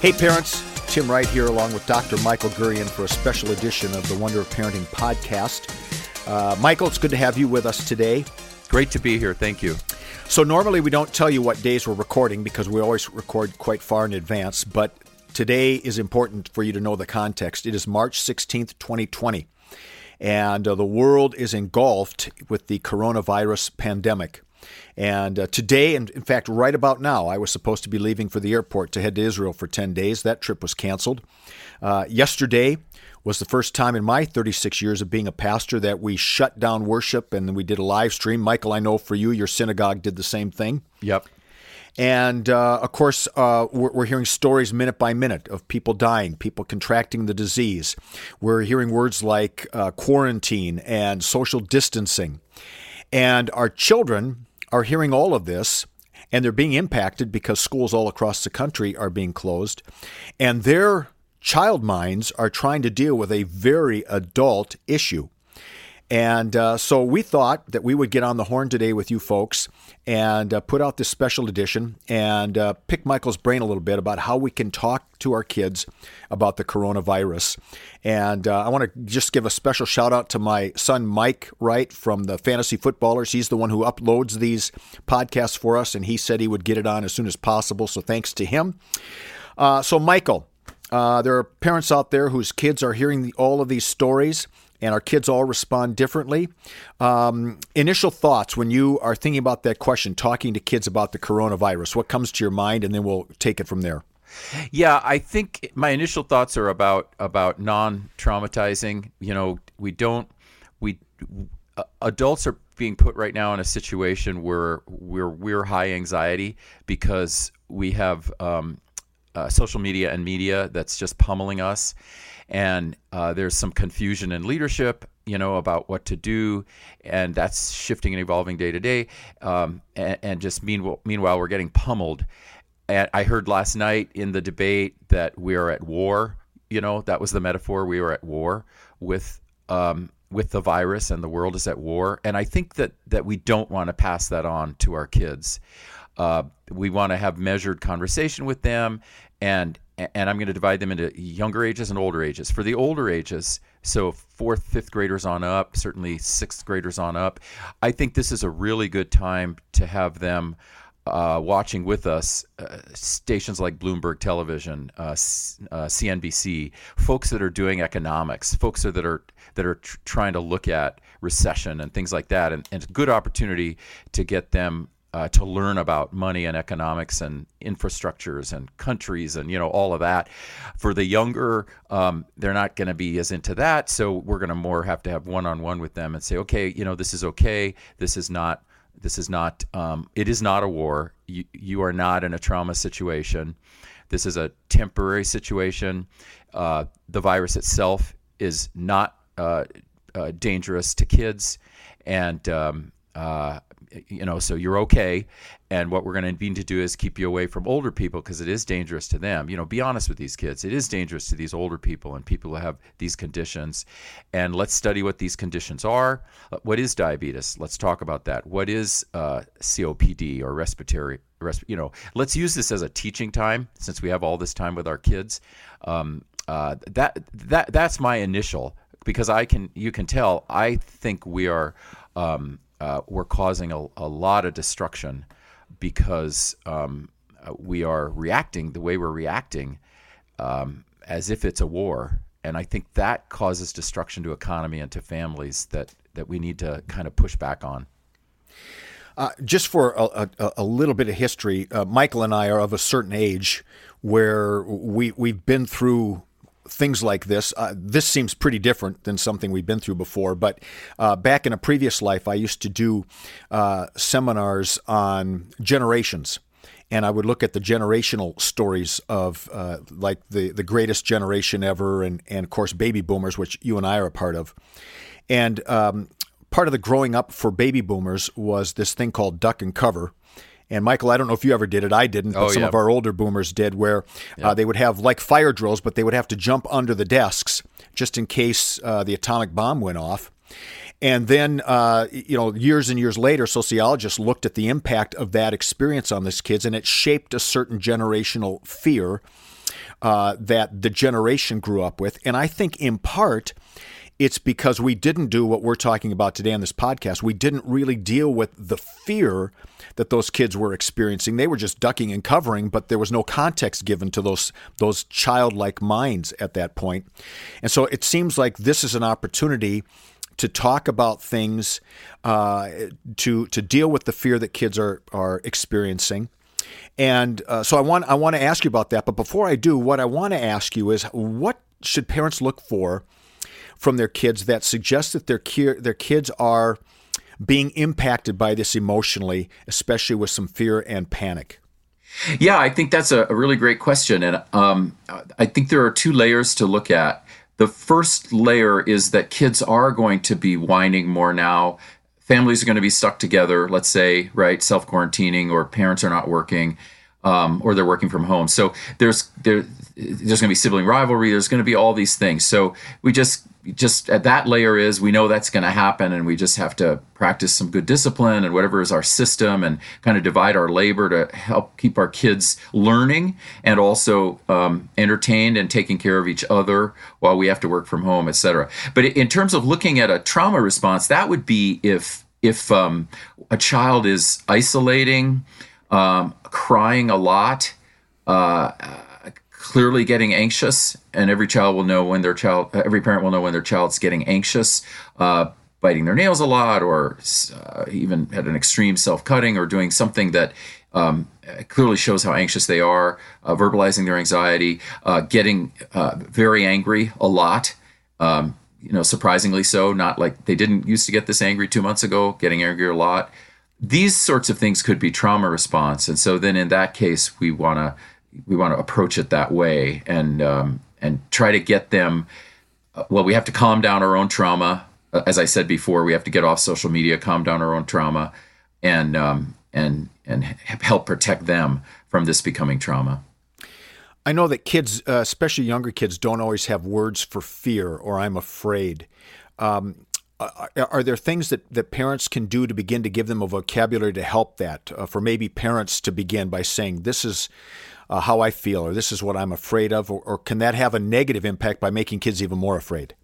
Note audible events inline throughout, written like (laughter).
Hey, parents. Tim Wright here, along with Dr. Michael Gurian, for a special edition of the Wonder of Parenting podcast. Uh, Michael, it's good to have you with us today. Great to be here. Thank you. So, normally we don't tell you what days we're recording because we always record quite far in advance, but today is important for you to know the context. It is March 16th, 2020, and uh, the world is engulfed with the coronavirus pandemic. And uh, today, and in fact, right about now, I was supposed to be leaving for the airport to head to Israel for 10 days. That trip was canceled. Uh, yesterday was the first time in my 36 years of being a pastor that we shut down worship and we did a live stream. Michael, I know for you, your synagogue did the same thing. Yep. And uh, of course, uh, we're, we're, hearing stories minute by minute of people dying, people contracting the disease. We're hearing words like uh, quarantine and social distancing. And our children are hearing all of this and they're being impacted because schools all across the country are being closed. And their child minds are trying to deal with a very adult issue. And uh, so we thought that we would get on the horn today with you folks and uh, put out this special edition and uh, pick Michael's brain a little bit about how we can talk to our kids about the coronavirus. And uh, I want to just give a special shout out to my son Mike Wright from the Fantasy Footballers. He's the one who uploads these podcasts for us, and he said he would get it on as soon as possible. So thanks to him. Uh, so, Michael, uh, there are parents out there whose kids are hearing the, all of these stories and our kids all respond differently. Um, initial thoughts when you are thinking about that question, talking to kids about the coronavirus, what comes to your mind, and then we'll take it from there. Yeah, I think my initial thoughts are about about non-traumatizing. You know, we don't we uh, adults are being put right now in a situation where we're we're high anxiety because we have um, uh, social media and media that's just pummeling us and uh, there's some confusion in leadership you know about what to do. And that's shifting and evolving day to day. Um, and, and, just meanwhile, meanwhile we're getting pummeled. And i heard last night in the debate that we are at war you know that was the metaphor we were at war with um, with the virus and the world is at war and i think that that we don't want to pass that on to our kids uh, we want to have measured conversation with them and and I'm going to divide them into younger ages and older ages. For the older ages, so fourth, fifth graders on up, certainly sixth graders on up, I think this is a really good time to have them uh, watching with us uh, stations like Bloomberg Television, uh, uh CNBC, folks that are doing economics, folks that are that are tr- trying to look at recession and things like that, and, and it's a good opportunity to get them uh, to learn about money and economics and infrastructures and countries and you know all of that. For the younger, um, they're not going to be as into that, so we're going to more have to have one-on-one with them and say, okay, you know, this is okay. This is not. This is not. Um, it is not a war. You, you are not in a trauma situation. This is a temporary situation. Uh, the virus itself is not uh, uh, dangerous to kids, and um, uh, you know, so you're okay. And what we're going to need to do is keep you away from older people because it is dangerous to them. You know, be honest with these kids. It is dangerous to these older people and people who have these conditions. And let's study what these conditions are. Uh, what is diabetes? Let's talk about that. What is uh, COPD or respiratory? you know, let's use this as a teaching time since we have all this time with our kids. Um, uh, that that that's my initial because I can you can tell I think we are. Um, uh, we're causing a, a, lot of destruction because um, uh, we are reacting the way we're reacting um, as if it's a war. And I think that causes destruction to economy and to families that, that we need to kind of push back on. Uh, just for a, a, a, little bit of history, uh, Michael and I are of a certain age where we we've been through things like this. Uh, this seems pretty different than something we've been through before. But uh, back in a previous life, I used to do uh, seminars on generations. And I would look at the generational stories of uh, like the, the greatest generation ever, and, and of course, baby boomers, which you and I are a part of. And um, part of the growing up for baby boomers was this thing called duck and cover and Michael, I don't know if you ever did it. I didn't, but oh, some of our older boomers did, where uh, they would have like fire drills, but they would have to jump under the desks just in case uh, the atomic bomb went off. And then, uh, you know, years and years later, sociologists looked at the impact of that experience on these kids, and it shaped a certain generational fear uh, that the generation grew up with. And I think, in part, it's because we didn't do what we're talking about today on this podcast. We didn't really deal with the fear that those kids were experiencing. They were just ducking and covering, but there was no context given to those those childlike minds at that point. And so it seems like this is an opportunity to talk about things, uh, to to deal with the fear that kids are are experiencing. And uh, so I want I want to ask you about that. But before I do, what I want to ask you is what should parents look for from their kids that suggests that their their kids are being impacted by this emotionally, especially with some fear and panic? Yeah, I think that's a, a really great question. And um, I think there are two layers to look at. The first layer is that kids are going to be whining more now. Families are going to be stuck together, let's say, right? Self quarantining, or parents are not working. Um, or they're working from home. So there's there there's going to be sibling rivalry. There's going to be all these things. So we just just at that layer is we know that's going to happen and we just have to practice some good discipline and whatever is our system and kind of divide our labor to help keep our kids learning and also um, entertained and taking care of each other while we have to work from home etc but in terms of looking at a trauma response that would be if if um, a child is isolating um, crying a lot uh, clearly getting anxious, and every child will know when their child, every parent will know when their child's getting anxious, uh, biting their nails a lot, or uh, even had an extreme self-cutting, or doing something that um, clearly shows how anxious they are, uh, verbalizing their anxiety, uh, getting uh, very angry a lot. Um, you know, surprisingly so. Not like they didn't used to get this angry two months ago, getting angry a lot. These sorts of things could be trauma response, and so then in that case, we want to we want to approach it that way and um, and try to get them. Uh, well, we have to calm down our own trauma. Uh, as I said before, we have to get off social media, calm down our own trauma, and um, and and help protect them from this becoming trauma. I know that kids, uh, especially younger kids, don't always have words for fear or "I'm afraid." Um, are there things that, that parents can do to begin to give them a vocabulary to help that? Uh, for maybe parents to begin by saying, "This is uh, how I feel, or this is what I'm afraid of, or, or can that have a negative impact by making kids even more afraid?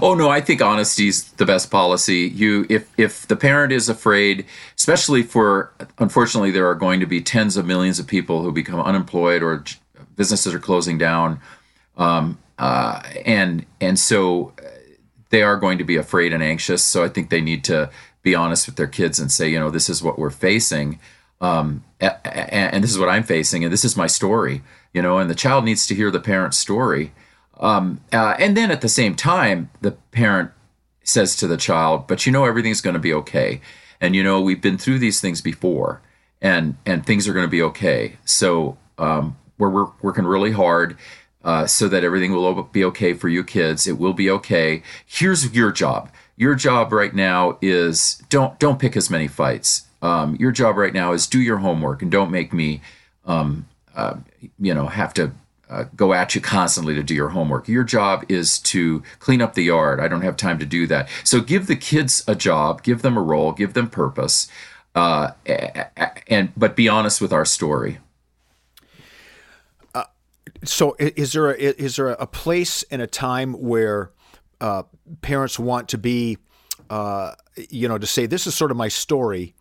Oh no, I think honesty is the best policy. You if if the parent is afraid, especially for unfortunately there are going to be tens of millions of people who become unemployed or businesses are closing down, um, uh, and and so they are going to be afraid and anxious. So I think they need to be honest with their kids and say, you know, this is what we're facing um, and this is what I'm facing, and this is my story, you know, and the child needs to hear the parent's story. Um, uh, and then at the same time, the parent says to the child, but you know, everything's going to be okay. And, you know, we've been through these things before and, and things are going to be okay. So um, we're, we're working really hard uh, so that everything will be okay for you kids. It will be okay. Here's your job. Your job right now is don't, don't pick as many fights um, your job right now is do your homework and don't make me, um, uh, you know, have to uh, go at you constantly to do your homework. Your job is to clean up the yard. I don't have time to do that. So give the kids a job, give them a role, give them purpose, uh, and but be honest with our story. Uh, so is there a, is there a place and a time where uh, parents want to be, uh, you know, to say this is sort of my story,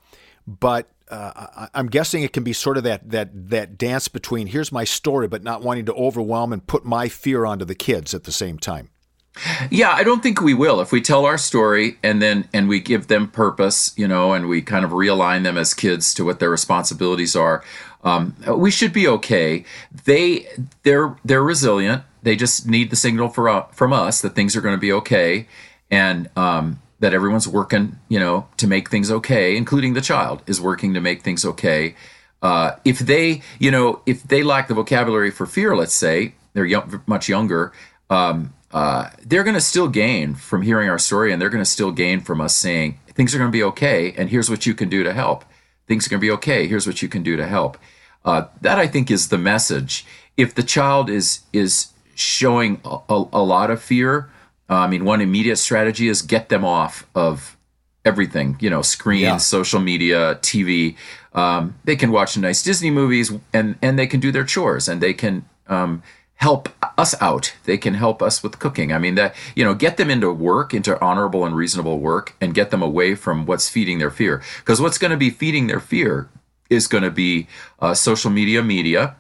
but uh, I'm guessing it can be sort of that that that dance between here's my story, but not wanting to overwhelm and put my fear onto the kids at the same time. Yeah, I don't think we will. If we tell our story and then and we give them purpose, you know, and we kind of realign them as kids to what their responsibilities are, um, we should be okay. They they're they're resilient. they just need the signal for, uh, from us that things are going to be okay and um, that everyone's working, you know, to make things okay, including the child is working to make things okay. Uh, if they, you know, if they lack the vocabulary for fear, let's say they're young, much younger, um, uh, they're going to still gain from hearing our story, and they're going to still gain from us saying things are going to be okay, and here's what you can do to help. Things are going to be okay. Here's what you can do to help. Uh, that I think is the message. If the child is is showing a, a, a lot of fear, uh, I mean, one immediate strategy is get them off of everything. You know, screens, yeah. social media, TV. Um, they can watch nice Disney movies, and and they can do their chores, and they can. Um, help us out. They can help us with cooking. I mean that you know, get them into work, into honorable and reasonable work and get them away from what's feeding their fear. Because what's going to be feeding their fear is going to be uh, social media media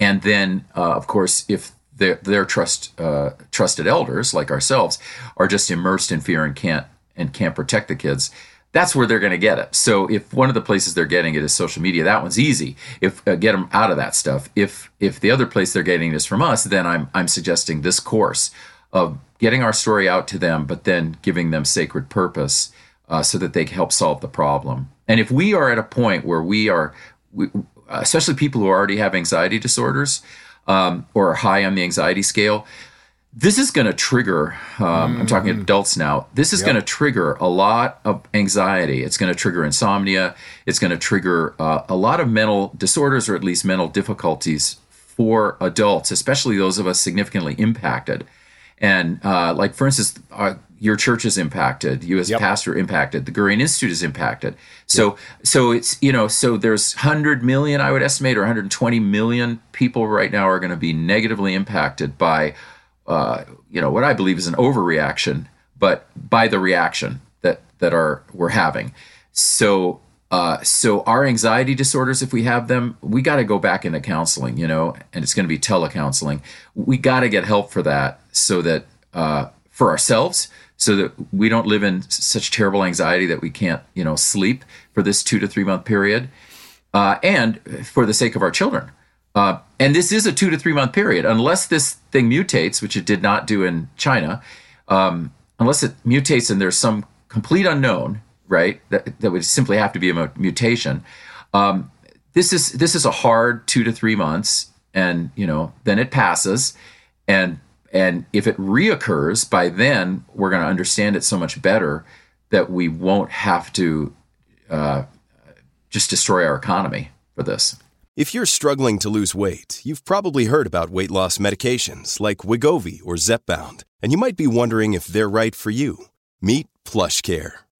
and then uh, of course if their, their trust uh, trusted elders like ourselves are just immersed in fear and can't and can't protect the kids that's where they're going to get it. So if one of the places they're getting it is social media, that one's easy. If uh, get them out of that stuff. If if the other place they're getting this from us, then I'm I'm suggesting this course of getting our story out to them, but then giving them sacred purpose uh, so that they can help solve the problem. And if we are at a point where we are, we, especially people who already have anxiety disorders um, or high on the anxiety scale, this is going to trigger um, mm. i'm talking mm. adults now this is yep. going to trigger a lot of anxiety it's going to trigger insomnia it's going to trigger uh, a lot of mental disorders or at least mental difficulties for adults especially those of us significantly impacted and uh, like for instance uh, your church is impacted you as yep. pastor impacted the Gurian Institute is impacted so yep. so it's you know so there's 100 million i would estimate or 120 million people right now are going to be negatively impacted by uh, you know, what I believe is an overreaction, but by the reaction that that are we're having. So uh, so our anxiety disorders, if we have them, we got to go back into counseling, you know, and it's going to be telecounseling. We got to get help for that, so that uh, for ourselves, so that we don't live in such terrible anxiety that we can't, you know, sleep for this two to three month period, uh, and for the sake of our children. Uh, and this is a two to three month period, unless this thing mutates, which it did not do in China. Um, unless it mutates and there's some complete unknown, right? That, that would simply have to be a mutation. Um, this is this is a hard two to three months, and you know then it passes, and and if it reoccurs by then, we're going to understand it so much better that we won't have to uh, just destroy our economy for this. If you're struggling to lose weight, you've probably heard about weight loss medications like Wegovy or Zepbound, and you might be wondering if they're right for you. Meet PlushCare,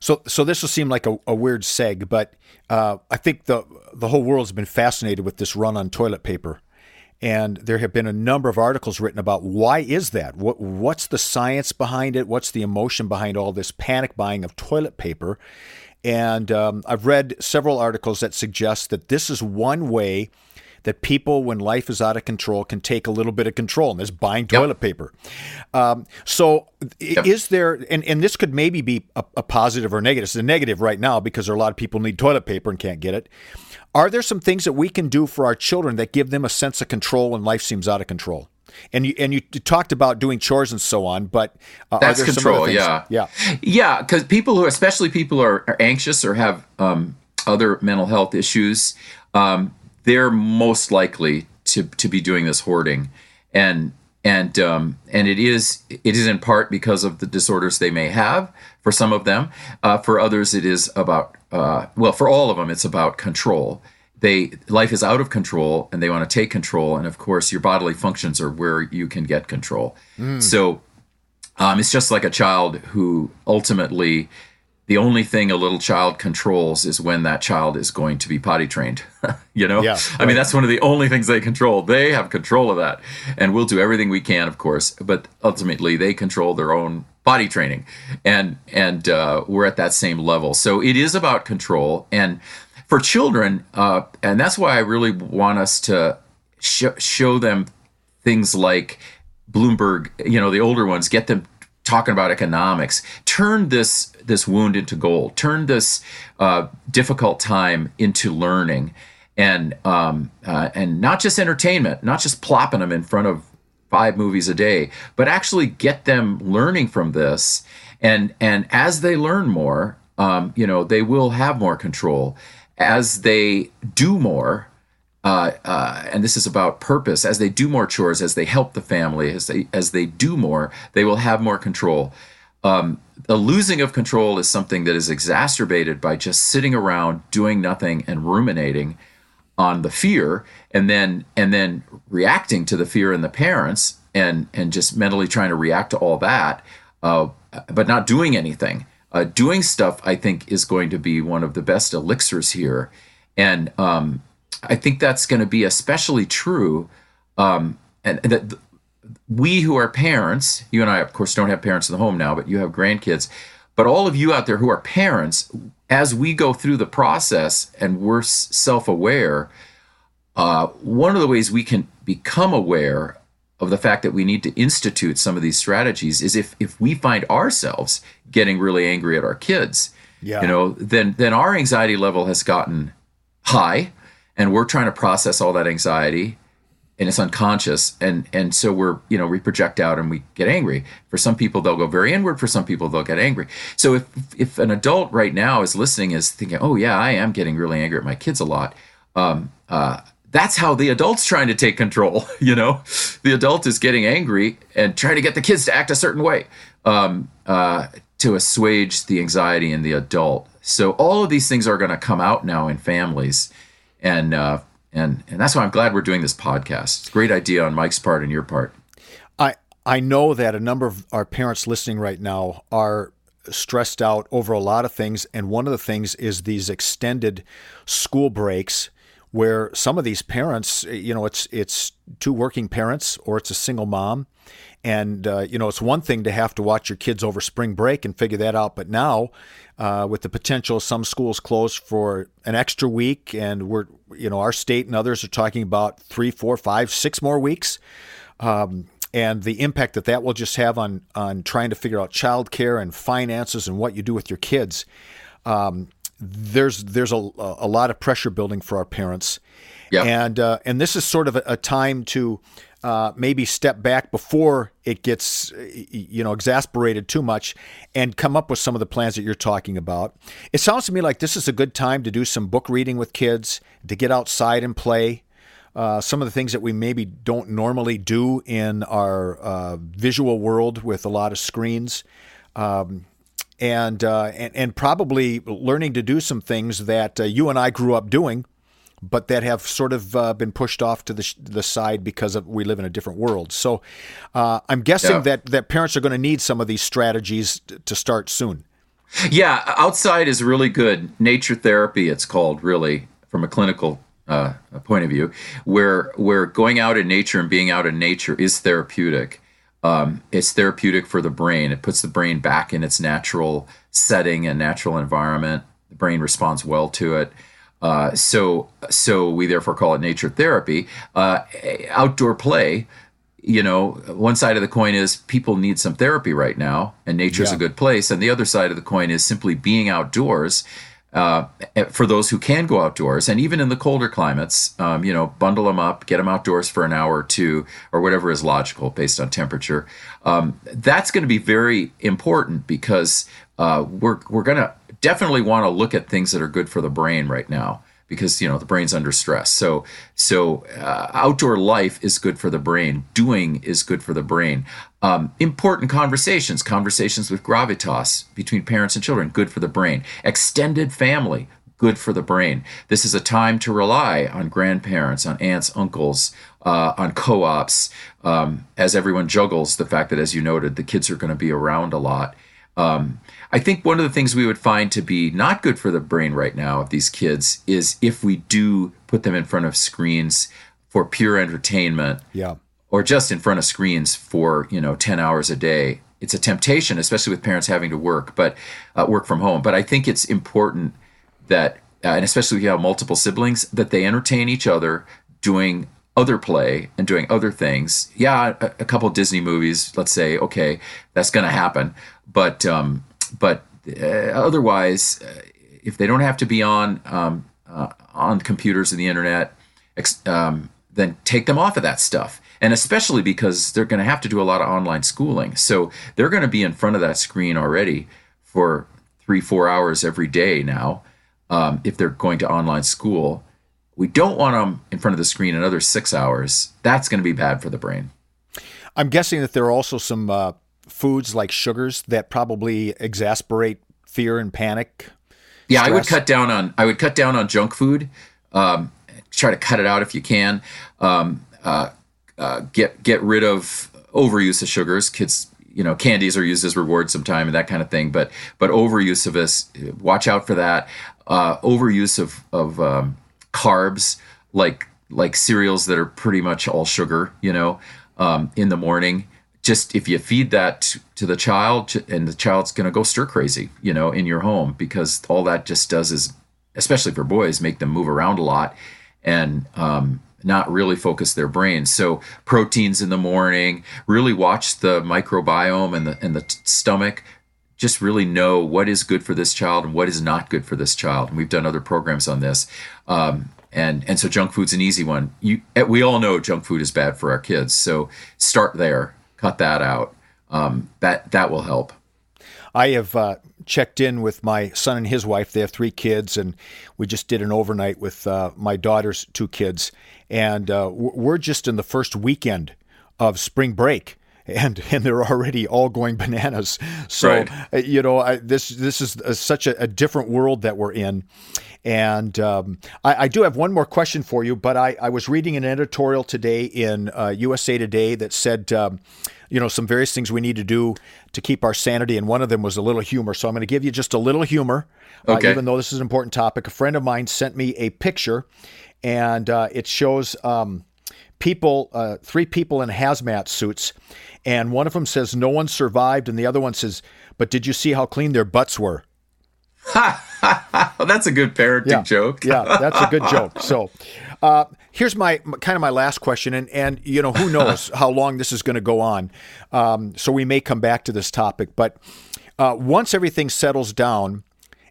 So, so this will seem like a, a weird seg, but uh, I think the the whole world has been fascinated with this run on toilet paper, and there have been a number of articles written about why is that? What what's the science behind it? What's the emotion behind all this panic buying of toilet paper? And um, I've read several articles that suggest that this is one way that people, when life is out of control, can take a little bit of control, and this buying toilet yep. paper. Um, so, yep. is there, and, and this could maybe be a, a positive or negative. It's a negative right now because there are a lot of people need toilet paper and can't get it. Are there some things that we can do for our children that give them a sense of control when life seems out of control? And you and you talked about doing chores and so on, but uh, that's control. Yeah, yeah, yeah. Because people who, especially people who are, are anxious or have um, other mental health issues, um, they're most likely to to be doing this hoarding and and um, and it is it is in part because of the disorders they may have. For some of them, uh, for others, it is about uh, well, for all of them, it's about control. They life is out of control, and they want to take control. And of course, your bodily functions are where you can get control. Mm. So um, it's just like a child who ultimately the only thing a little child controls is when that child is going to be potty trained. (laughs) you know? Yeah, right. I mean, that's one of the only things they control. They have control of that. And we'll do everything we can, of course, but ultimately they control their own body training. And and uh, we're at that same level. So it is about control. And for children, uh, and that's why I really want us to sh- show them things like Bloomberg, you know, the older ones, get them talking about economics turn this this wound into gold. Turn this uh, difficult time into learning and um, uh, and not just entertainment not just plopping them in front of five movies a day but actually get them learning from this. And and as they learn more um, you know they will have more control. As they do more uh, uh, and this is about purpose. As they do more chores, as they help the family, as they as they do more, they will have more control. Um, the losing of control is something that is exacerbated by just sitting around doing nothing and ruminating on the fear, and then and then reacting to the fear in the parents, and and just mentally trying to react to all that, uh, but not doing anything. Uh, doing stuff, I think, is going to be one of the best elixirs here, and um, I think that's going to be especially true. Um, and, and that we who are parents, you and I, of course, don't have parents in the home now, but you have grandkids. But all of you out there who are parents, as we go through the process and we're self aware, uh, one of the ways we can become aware of the fact that we need to institute some of these strategies is if if we find ourselves getting really angry at our kids, yeah. you know, then then our anxiety level has gotten high and we're trying to process all that anxiety and it's unconscious and and so we're you know we project out and we get angry. For some people they'll go very inward. For some people they'll get angry. So if if an adult right now is listening is thinking oh yeah i am getting really angry at my kids a lot um, uh, that's how the adult's trying to take control (laughs) you know? The adult is getting angry and trying to get the kids to act a certain way um, uh, to assuage the anxiety in the adult. So all of these things are going to come out now in families and uh, and and that's why I'm glad we're doing this podcast. It's a great idea on Mike's part and your part. I I know that a number of our parents listening right now are stressed out over a lot of things, and one of the things is these extended school breaks where some of these parents, you know, it's it's two working parents or it's a single mom, and uh, you know, it's one thing to have to watch your kids over spring break and figure that out, but now uh, with the potential some schools closed for an extra week, and we're you know our state and others are talking about three, four, five, six more weeks. Um, and the impact that that will just have on on trying to figure out childcare and finances and what you do with your kids. Um, there's there's a, a lot of pressure building for our parents, yeah. and uh, and this is sort of a, a time to uh, maybe step back before it gets you know exasperated too much and come up with some of the plans that you're talking about. It sounds to me like this is a good time to do some book reading with kids to get outside and play. Uh, some of the things that we maybe don't normally do in our uh, visual world with a lot of screens. Um, and, uh, and and probably learning to do some things that uh, you and I grew up doing but that have sort of uh, been pushed off to the, the side because of, we live in a different world. So uh, I'm guessing yeah. that, that parents are going to need some of these strategies to start soon. Yeah, outside is really good. Nature therapy, it's called, really, from a clinical uh, point of view, where where going out in nature and being out in nature is therapeutic. Um, it's therapeutic for the brain. It puts the brain back in its natural setting and natural environment. The brain responds well to it. Uh, so, so we therefore call it nature therapy. Uh, outdoor play, you know, one side of the coin is people need some therapy right now, and nature's yeah. a good place. And the other side of the coin is simply being outdoors. Uh, for those who can go outdoors, and even in the colder climates, um, you know, bundle them up, get them outdoors for an hour or two, or whatever is logical based on temperature. Um, that's going to be very important because uh, we're we're going to definitely want to look at things that are good for the brain right now. Because you know the brain's under stress. So so uh, outdoor life is good for the brain. Doing is good for the brain. Um, important conversations, conversations with gravitas between parents and children, good for the brain. Extended family, good for the brain. This is a time to rely on grandparents, on aunts, uncles, uh, on co ops, um, as everyone juggles the fact that, as you noted, the kids are going to be around a lot. Um, I think one of the things we would find to be not good for the brain right now of these kids is if we do put them in front of screens for pure entertainment. Yeah. Or just in front of screens for, you know, 10 hours a day. It's a temptation, especially with parents having to work, but uh, work from home. But I think it's important that, uh, and especially if you have multiple siblings, that they entertain each other doing other play and doing other things. Yeah, a, a couple Disney movies, let's say, okay, that's going to happen. But um, but uh, otherwise, uh, if they don't have to be on um, uh, on computers and the internet, um, then take them off of that stuff. And especially because they're going to have to do a lot of online schooling, so they're going to be in front of that screen already for three, four hours every day now. Um, if they're going to online school, we don't want them in front of the screen another six hours. That's going to be bad for the brain. I'm guessing that there are also some uh, foods like sugars that probably exasperate fear and panic. Yeah, stress. I would cut down on I would cut down on junk food. Um, try to cut it out if you can. Um, uh, uh, get get rid of overuse of sugars. Kids, you know, candies are used as rewards sometime and that kind of thing. But but overuse of this, watch out for that. Uh, overuse of of um, carbs like like cereals that are pretty much all sugar, you know, um, in the morning. Just if you feed that to the child, and the child's going to go stir crazy, you know, in your home because all that just does is, especially for boys, make them move around a lot and um, not really focus their brains. So proteins in the morning, really watch the microbiome and the and the t- stomach just really know what is good for this child and what is not good for this child. And we've done other programs on this. Um, and and so junk food's an easy one. You eh, we all know junk food is bad for our kids. So start there, cut that out. Um, that that will help. I have uh, checked in with my son and his wife. They have three kids, and we just did an overnight with uh, my daughter's two kids. And uh, we're just in the first weekend of spring break and and they're already all going bananas. So right. Uh, you know, I, this this is a, such a, a, different world that we're in. And um, I, I, do have one more question for you, but I, I was reading an editorial today in uh, USA Today that said, um, you know, some various things we need to do to keep our sanity, and one of them was a little humor. So I'm going to give you just a little humor, uh, okay. uh, even though this is an important topic. A friend of mine sent me a picture, and uh, it shows. Um, people, uh, three people in hazmat suits, and one of them says no one survived, and the other one says, "But did you see how clean their butts were?" well, (laughs) that's a good parenting yeah, joke. yeah, that's a good (laughs) joke. So, uh, here's my kind of my last question, and and you know who knows (laughs) how long this is going to go on. Um, so we may come back to this topic, but uh, once everything settles down,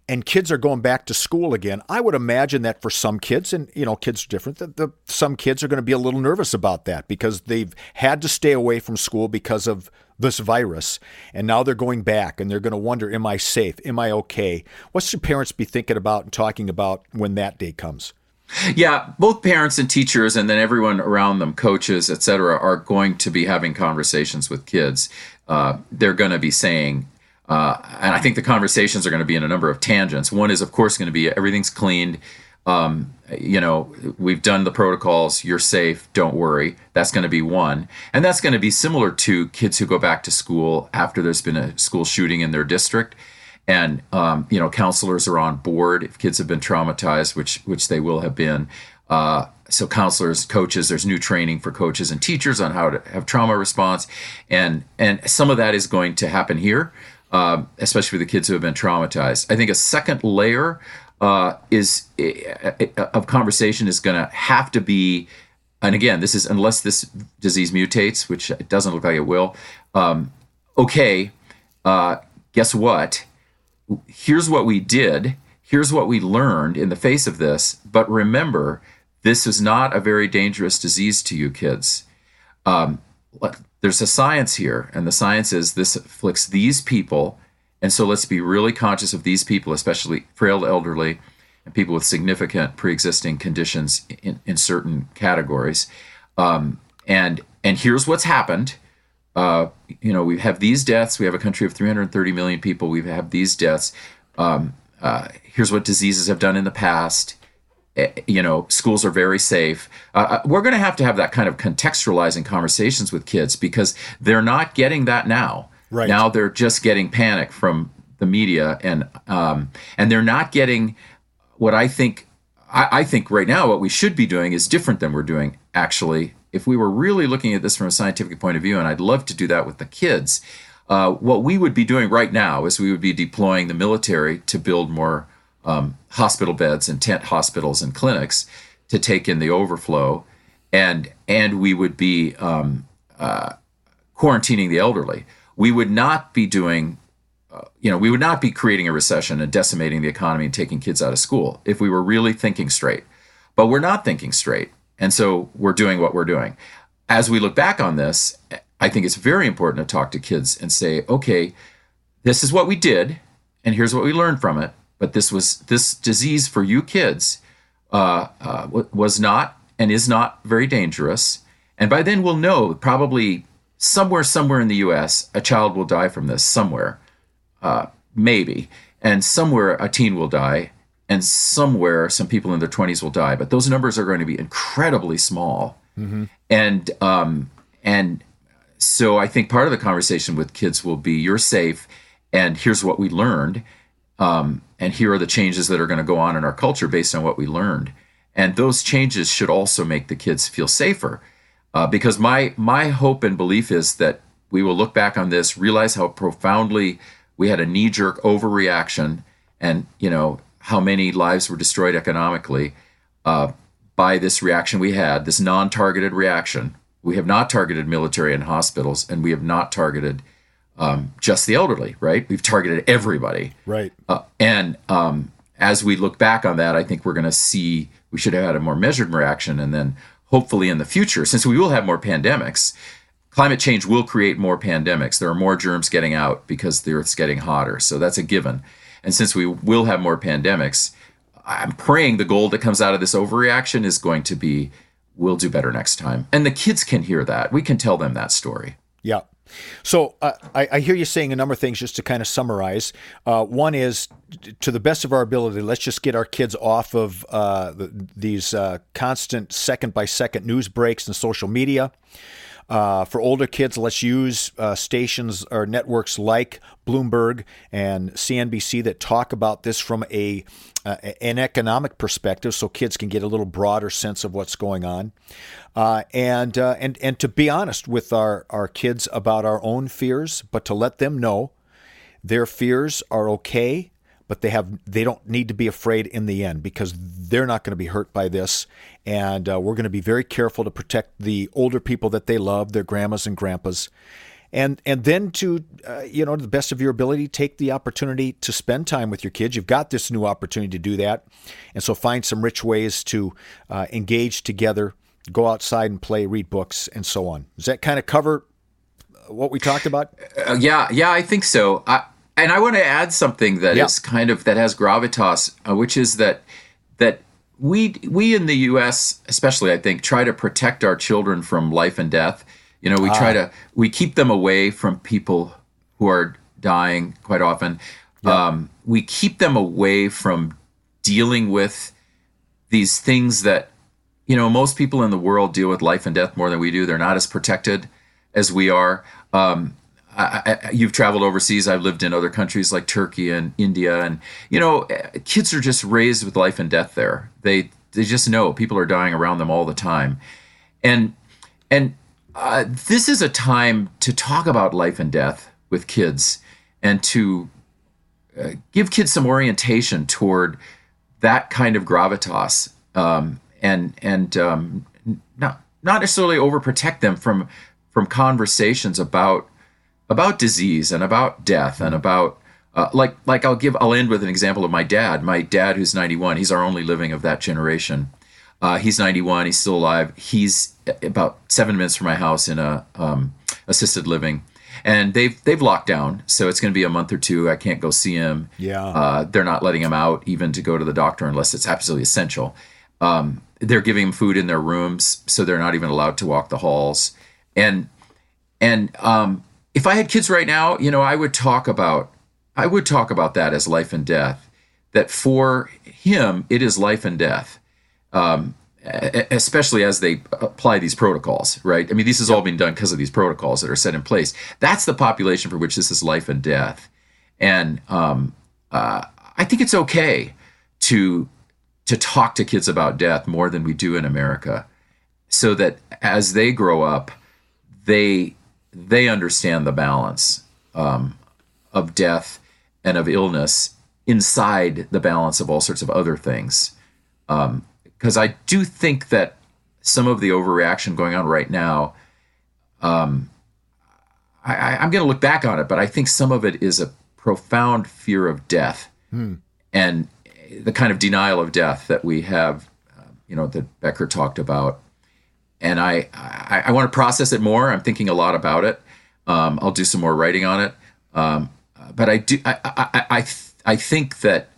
and kids are going back to school again, I would imagine that for some kids, and you know, kids are different. That the, some kids are going to be a little nervous about that because they've had to stay away from school because of this virus, and now they're going back, and they're going to wonder, "Am I safe? Am I okay?" What should parents be thinking about and talking about when that day comes? Yeah, both parents and teachers, and then everyone around them, coaches, etc., are going to be having conversations with kids. Uh, they're going to be saying, uh, and I think the conversations are going to be in a number of tangents. One is, of course, going to be everything's cleaned. Um, you know, we've done the protocols. You're safe. Don't worry. That's going to be one, and that's going to be similar to kids who go back to school after there's been a school shooting in their district, and um, you know, counselors are on board if kids have been traumatized, which which they will have been. Uh, so counselors, coaches, there's new training for coaches and teachers on how to have trauma response, and and some of that is going to happen here um, especially for the kids who have been traumatized. I think a second layer uh, is uh, of conversation is going to have to be, and again, this is unless this disease mutates, which it doesn't look like it will. Um, okay, uh, guess what? Here's what we did. Here's what we learned in the face of this. But remember, this is not a very dangerous disease to you kids. Um, there's a science here, and the science is this afflicts these people. And so let's be really conscious of these people, especially frail elderly, and people with significant pre-existing conditions in, in certain categories. Um, and and here's what's happened. Uh, you know, we have these deaths. We have a country of 330 million people. We have these deaths. Um, uh, here's what diseases have done in the past. Uh, you know, schools are very safe. Uh, uh we're going to have to have that kind of contextualizing conversations with kids because they're not getting that now. Right. Now they're just getting panic from the media, and um, and they're not getting what I think. I, I think right now what we should be doing is different than we're doing actually if we were really looking at this from a scientific point of view, and I'd love to do that with the kids, uh, what we would be doing right now is we would be deploying the military to build more um, hospital beds and tent hospitals and clinics to take in the overflow, and and we would be um, uh, quarantining the elderly. We would not be doing. Uh, you know, we would not be creating a recession and decimating the economy and taking kids out of school if we were really thinking straight. But we're not thinking straight. And so we're doing what we're doing. As we look back on this, I think it's very important to talk to kids and say, okay, this is what we did, and here's what we learned from it. But this was this disease for you kids uh, uh, was not and is not very dangerous. And by then we'll know probably somewhere, somewhere in the U.S., a child will die from this somewhere, uh, maybe, and somewhere a teen will die, and somewhere some people in their 20s will die but those numbers are going to be incredibly small mm-hmm. and um, and so i think part of the conversation with kids will be you're safe and here's what we learned um, and here are the changes that are going to go on in our culture based on what we learned and those changes should also make the kids feel safer uh, because my my hope and belief is that we will look back on this realize how profoundly we had a knee-jerk overreaction and you know how many lives were destroyed economically uh, by this reaction we had, this non targeted reaction. We have not targeted military and hospitals, and we have not targeted um, just the elderly, right? We've targeted everybody. Right. Uh, and um, as we look back on that, I think we're going to see we should have had a more measured reaction. And then hopefully in the future, since we will have more pandemics, climate change will create more pandemics. There are more germs getting out because the Earth's getting hotter. So that's a given. And since we will have more pandemics, I'm praying the goal that comes out of this overreaction is going to be we'll do better next time. And the kids can hear that. We can tell them that story. Yeah. So uh, I, I, hear you saying a number of things just to kind of summarize. Uh, one is, to the best of our ability, let's just get our kids off of uh, the, these uh, constant second by second news breaks and social media. Uh, for older kids, let's use uh, stations or networks like Bloomberg and CNBC that talk about this from a uh, an economic perspective, so kids can get a little broader sense of what's going on. Uh, and uh, and and to be honest with our our kids about our own fears, but to let them know their fears are okay but they have they don't need to be afraid in the end because they're not going to be hurt by this. And uh, we're going to be very careful to protect the older people that they love their grandmas and grandpas. And and then to uh, you know to the best of your ability take the opportunity to spend time with your kids. You've got this new opportunity to do that. And so find some rich ways to uh, engage together go outside and play read books and so on. Does that kind of cover what we talked about? Uh, yeah yeah i think so. I- and I want to add something that yeah. is kind of that has gravitas, uh, which is that that we we in the U.S. especially I think try to protect our children from life and death. You know, we try ah. to we keep them away from people who are dying quite often. Yeah. Um, we keep them away from dealing with these things that you know most people in the world deal with life and death more than we do. They're not as protected as we are. Um, I, I, you've traveled overseas. I've lived in other countries like Turkey and India, and you know, kids are just raised with life and death there. They they just know people are dying around them all the time, and and uh, this is a time to talk about life and death with kids, and to uh, give kids some orientation toward that kind of gravitas, um, and and um, not not necessarily overprotect them from from conversations about about disease and about death and about uh, like like I'll give I'll end with an example of my dad. My dad, who's 91, he's our only living of that generation. Uh, he's 91. He's still alive. He's about seven minutes from my house in a um, assisted living, and they've they've locked down, so it's going to be a month or two. I can't go see him. Yeah, uh, they're not letting him out even to go to the doctor unless it's absolutely essential. Um, they're giving him food in their rooms, so they're not even allowed to walk the halls. And and um, if I had kids right now, you know, I would talk about I would talk about that as life and death. That for him, it is life and death. Um, especially as they apply these protocols, right? I mean, this has all been done because of these protocols that are set in place. That's the population for which this is life and death, and um, uh, I think it's okay to to talk to kids about death more than we do in America, so that as they grow up, they they understand the balance um, of death and of illness inside the balance of all sorts of other things. Um, because I do think that some of the overreaction going on right now, um, I, am going to look back on it, but I think some of it is a profound fear of death hmm. and the kind of denial of death that we have, uh, you know, that Becker talked about. And I, I, I want to process it more. I'm thinking a lot about it. Um, I'll do some more writing on it. Um, but I do, I, I, I, I think that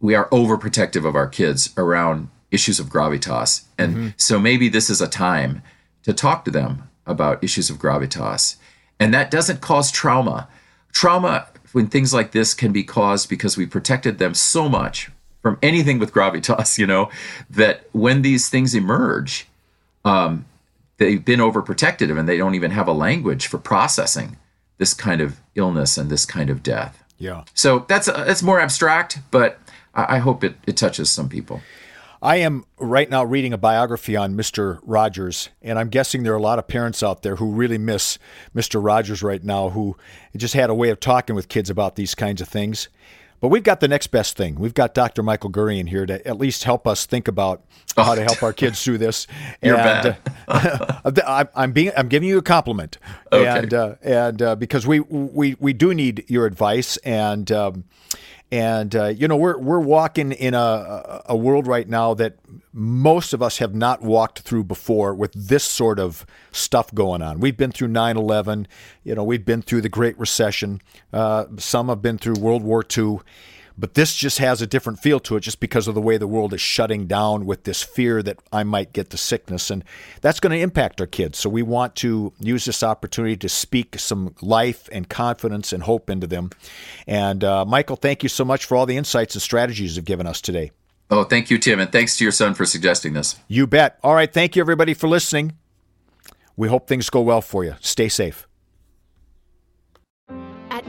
we are overprotective of our kids around issues of gravitas. And mm-hmm. so maybe this is a time to talk to them about issues of gravitas. And that doesn't cause trauma. Trauma, when things like this can be caused because we protected them so much from anything with gravitas, (laughs) you know, that when these things emerge, um, they've been overprotected and they don't even have a language for processing this kind of illness and this kind of death. Yeah. So that's uh, it's more abstract, but I, I hope it, it touches some people. I am right now reading a biography on Mr. Rogers, and I'm guessing there are a lot of parents out there who really miss Mr. Rogers right now, who just had a way of talking with kids about these kinds of things. But we've got the next best thing. We've got Dr. Michael Gurian here to at least help us think about how to help our (laughs) kids through this. You're and, bad. uh, (laughs) I'm being I'm giving you a compliment, okay. and uh, and uh, because we we we do need your advice and. Um, and uh, you know, we're we're walking in a a world right now that most of us have not walked through before with this sort of stuff going on. We've been through 9/11. You know, we've been through the Great Recession. Uh, some have been through World War II. But this just has a different feel to it just because of the way the world is shutting down with this fear that I might get the sickness. And that's going to impact our kids. So we want to use this opportunity to speak some life and confidence and hope into them. And uh, Michael, thank you so much for all the insights and strategies you've given us today. Oh, thank you, Tim. And thanks to your son for suggesting this. You bet. All right. Thank you, everybody, for listening. We hope things go well for you. Stay safe.